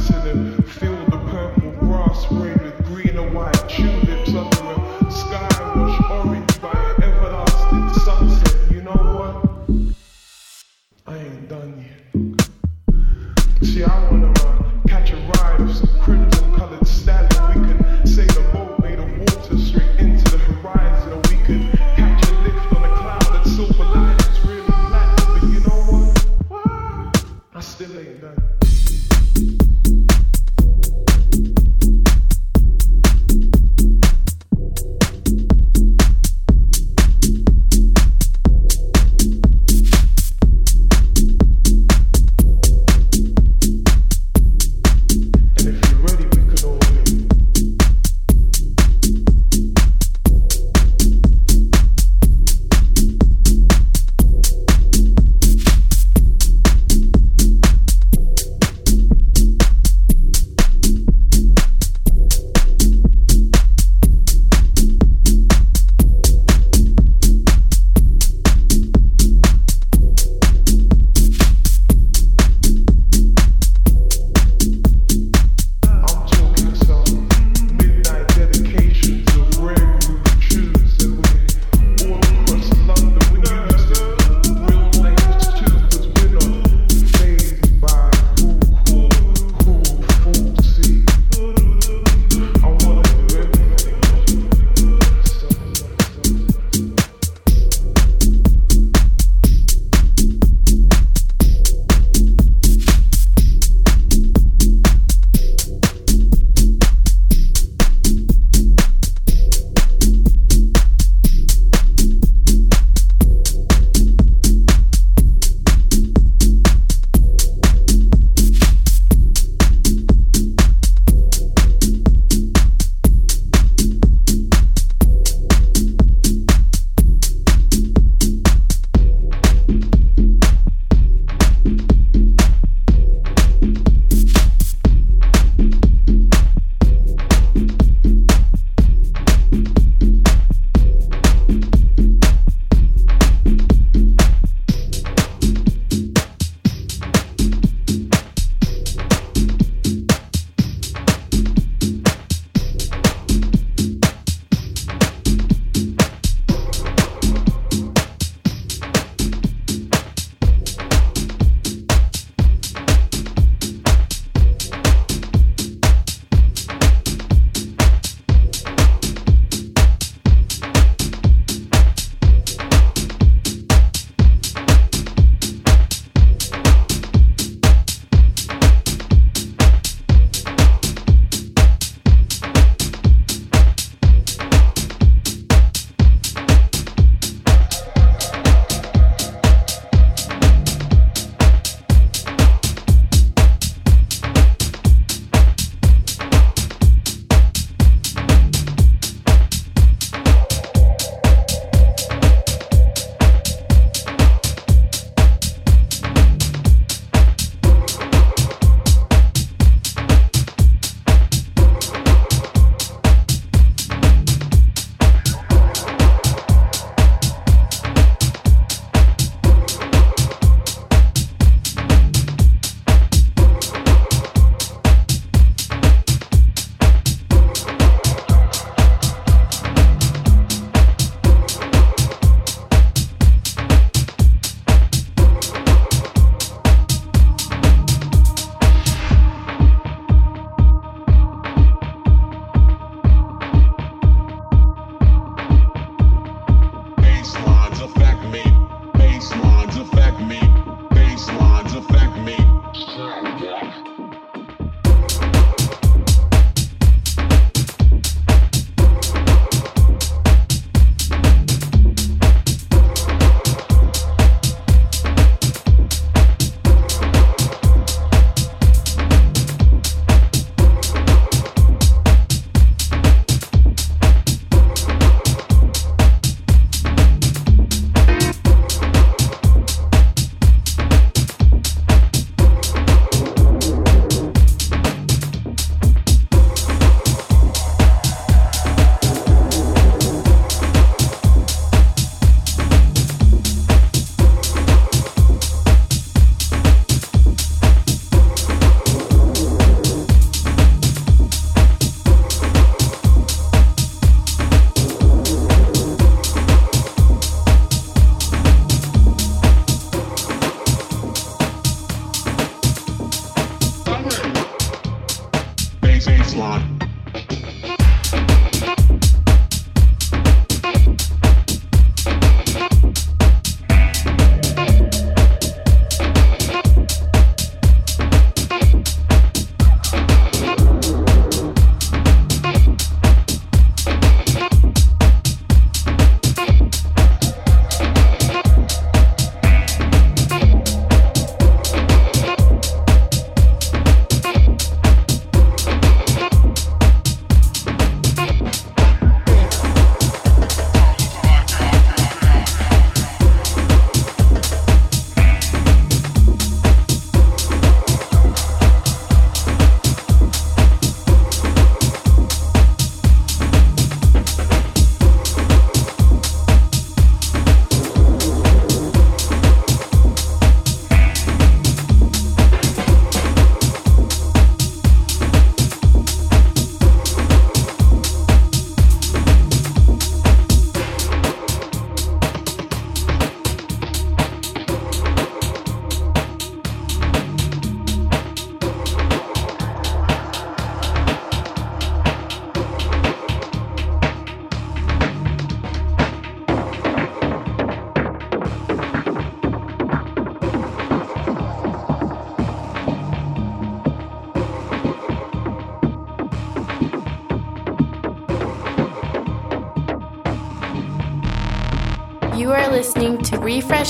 dancing and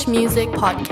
Music Podcast.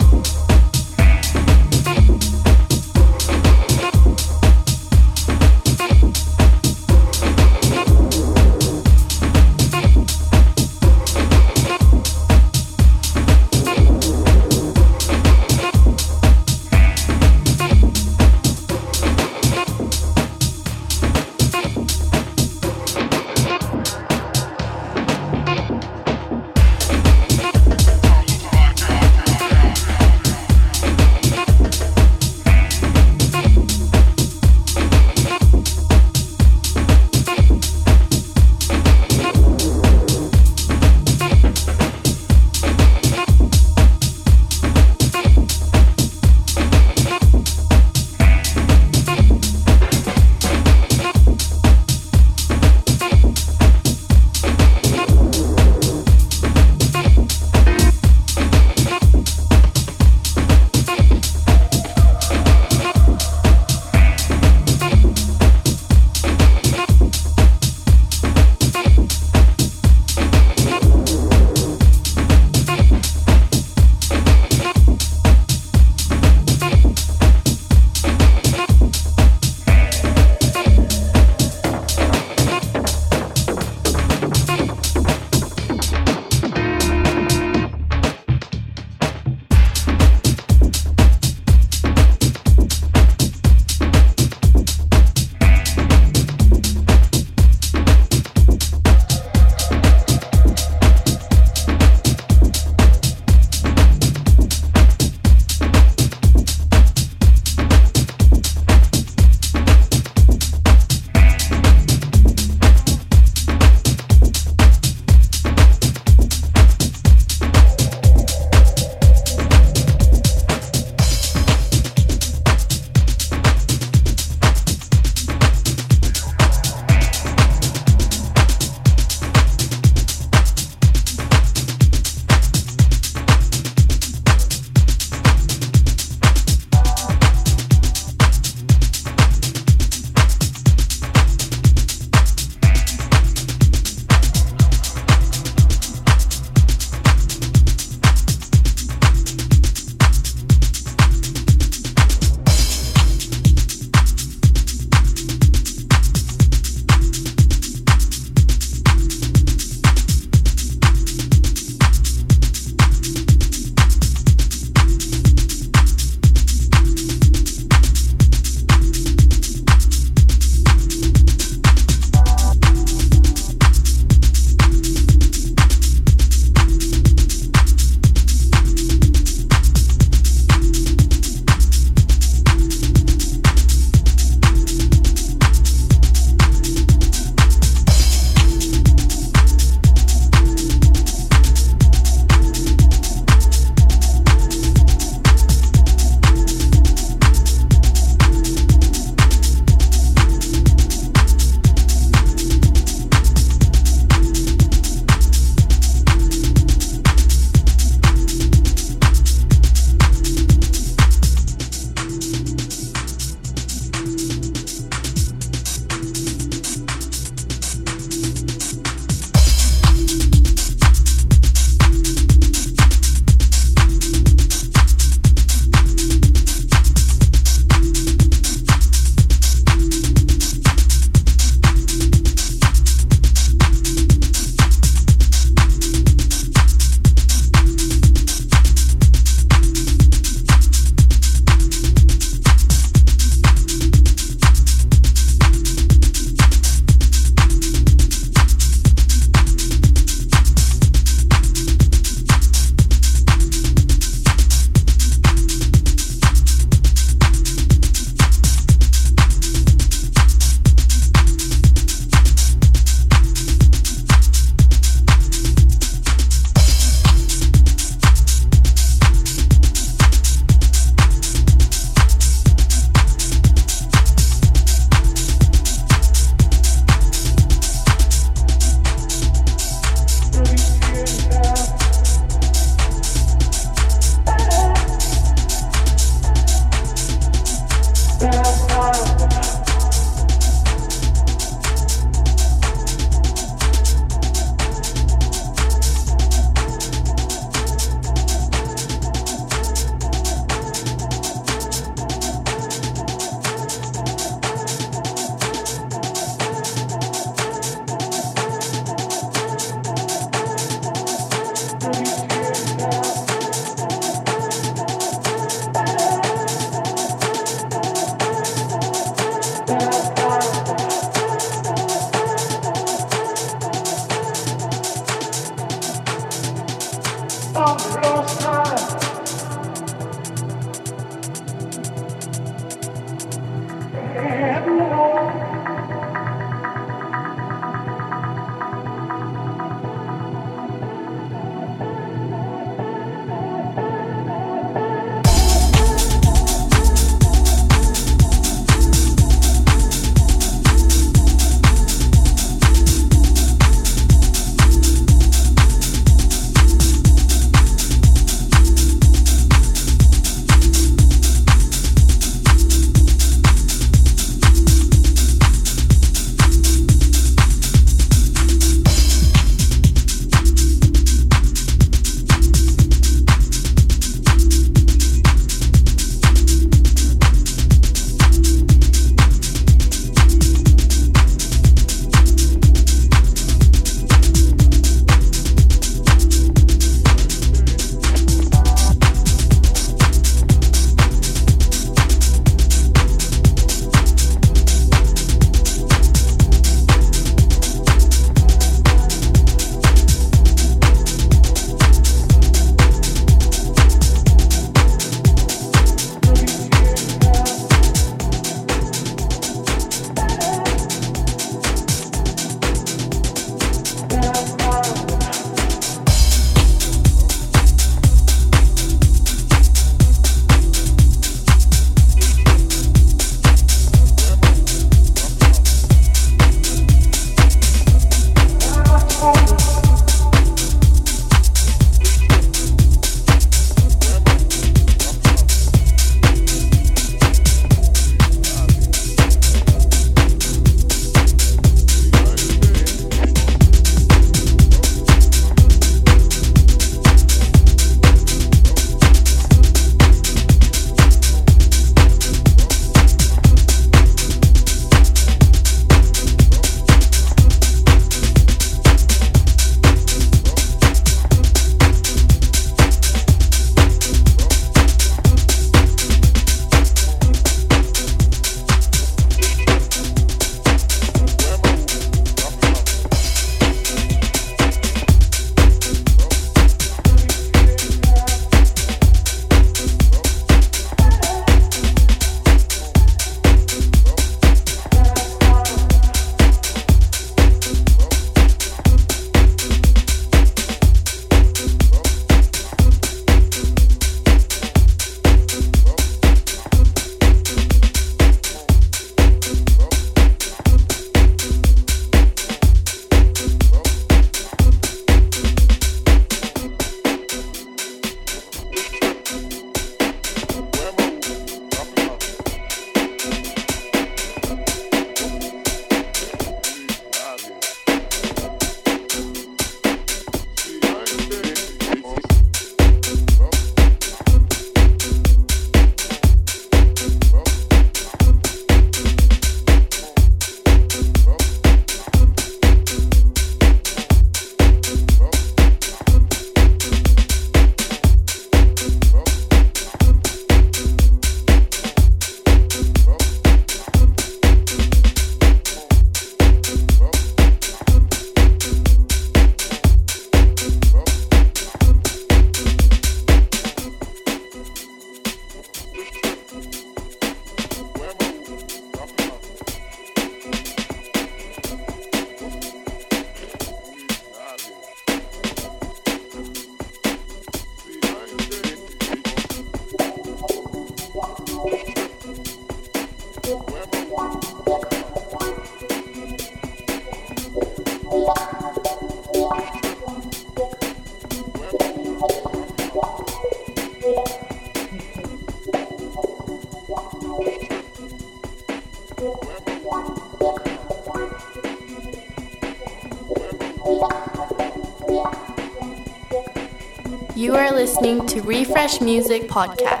To Refresh Music Podcast.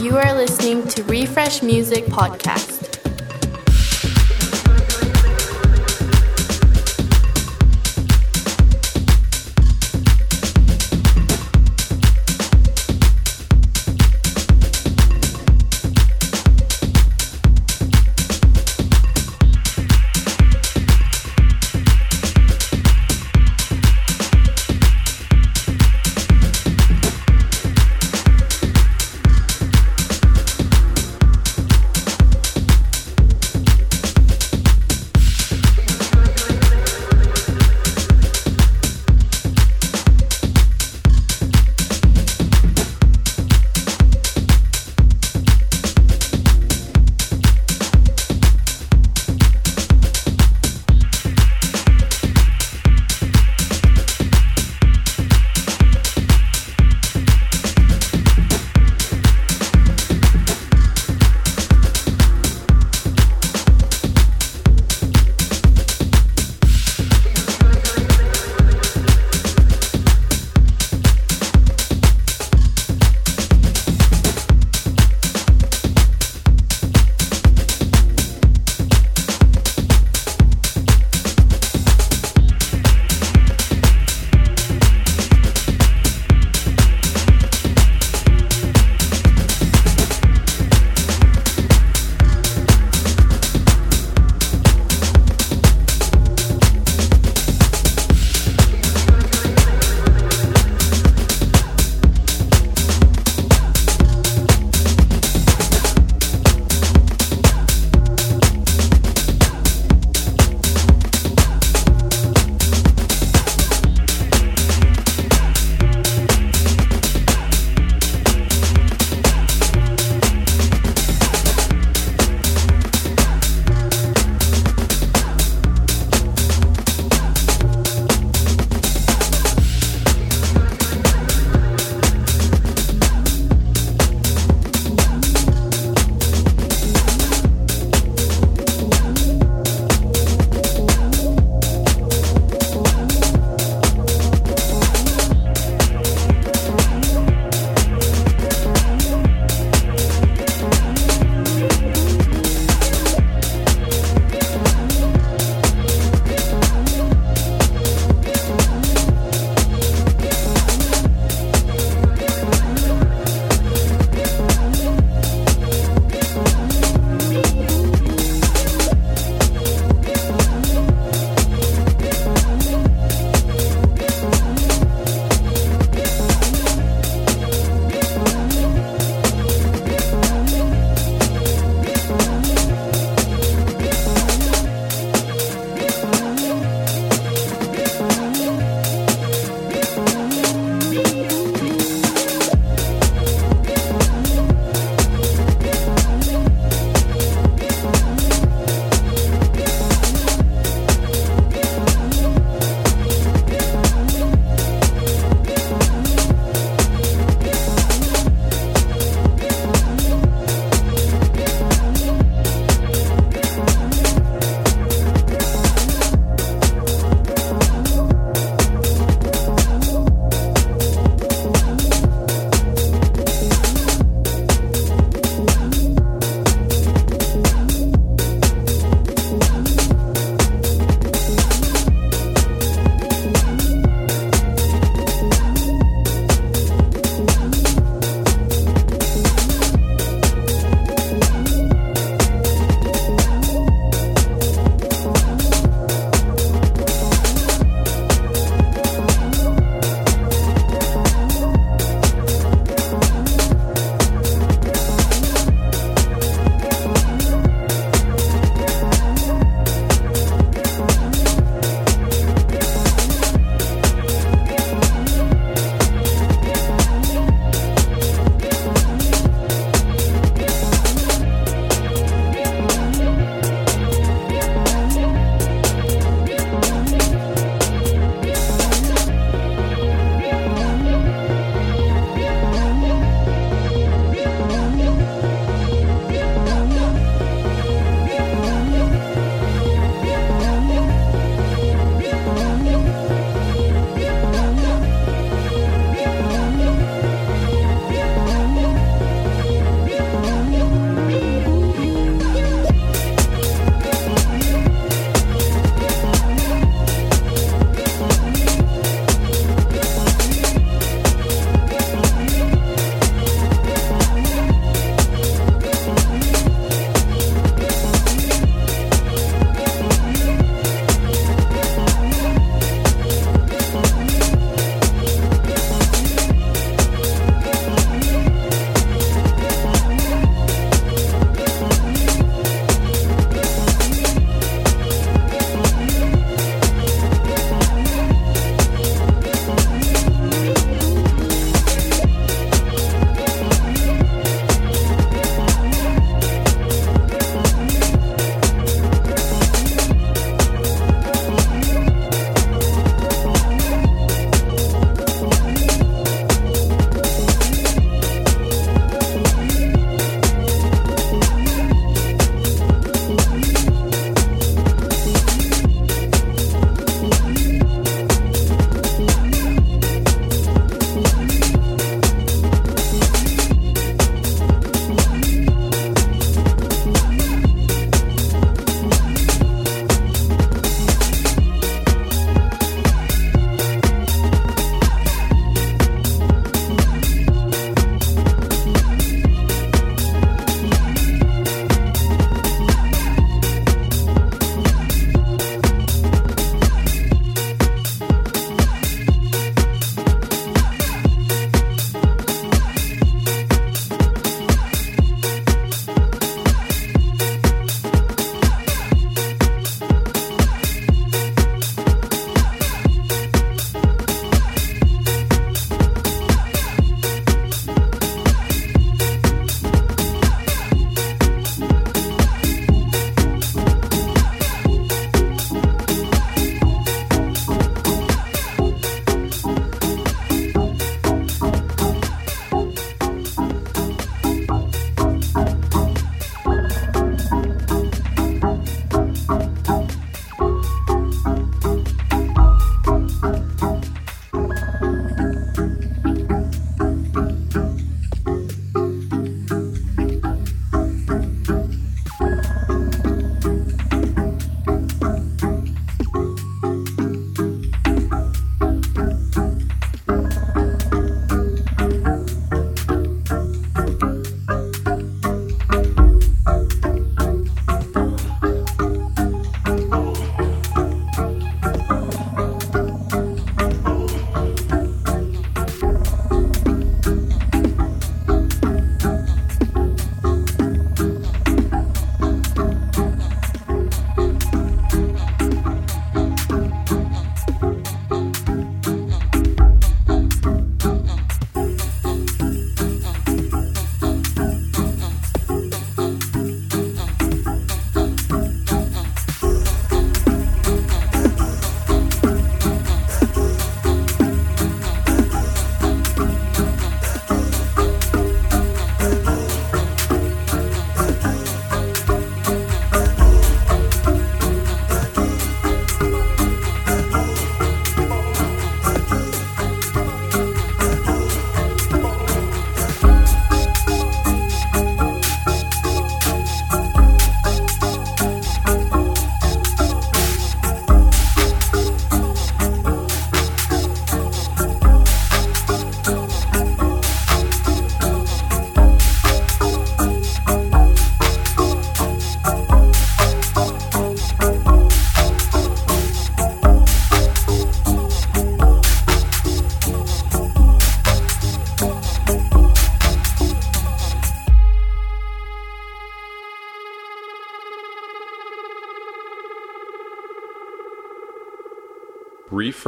You are listening to Refresh Music Podcast.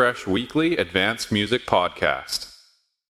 Refresh Weekly Advanced Music Podcast.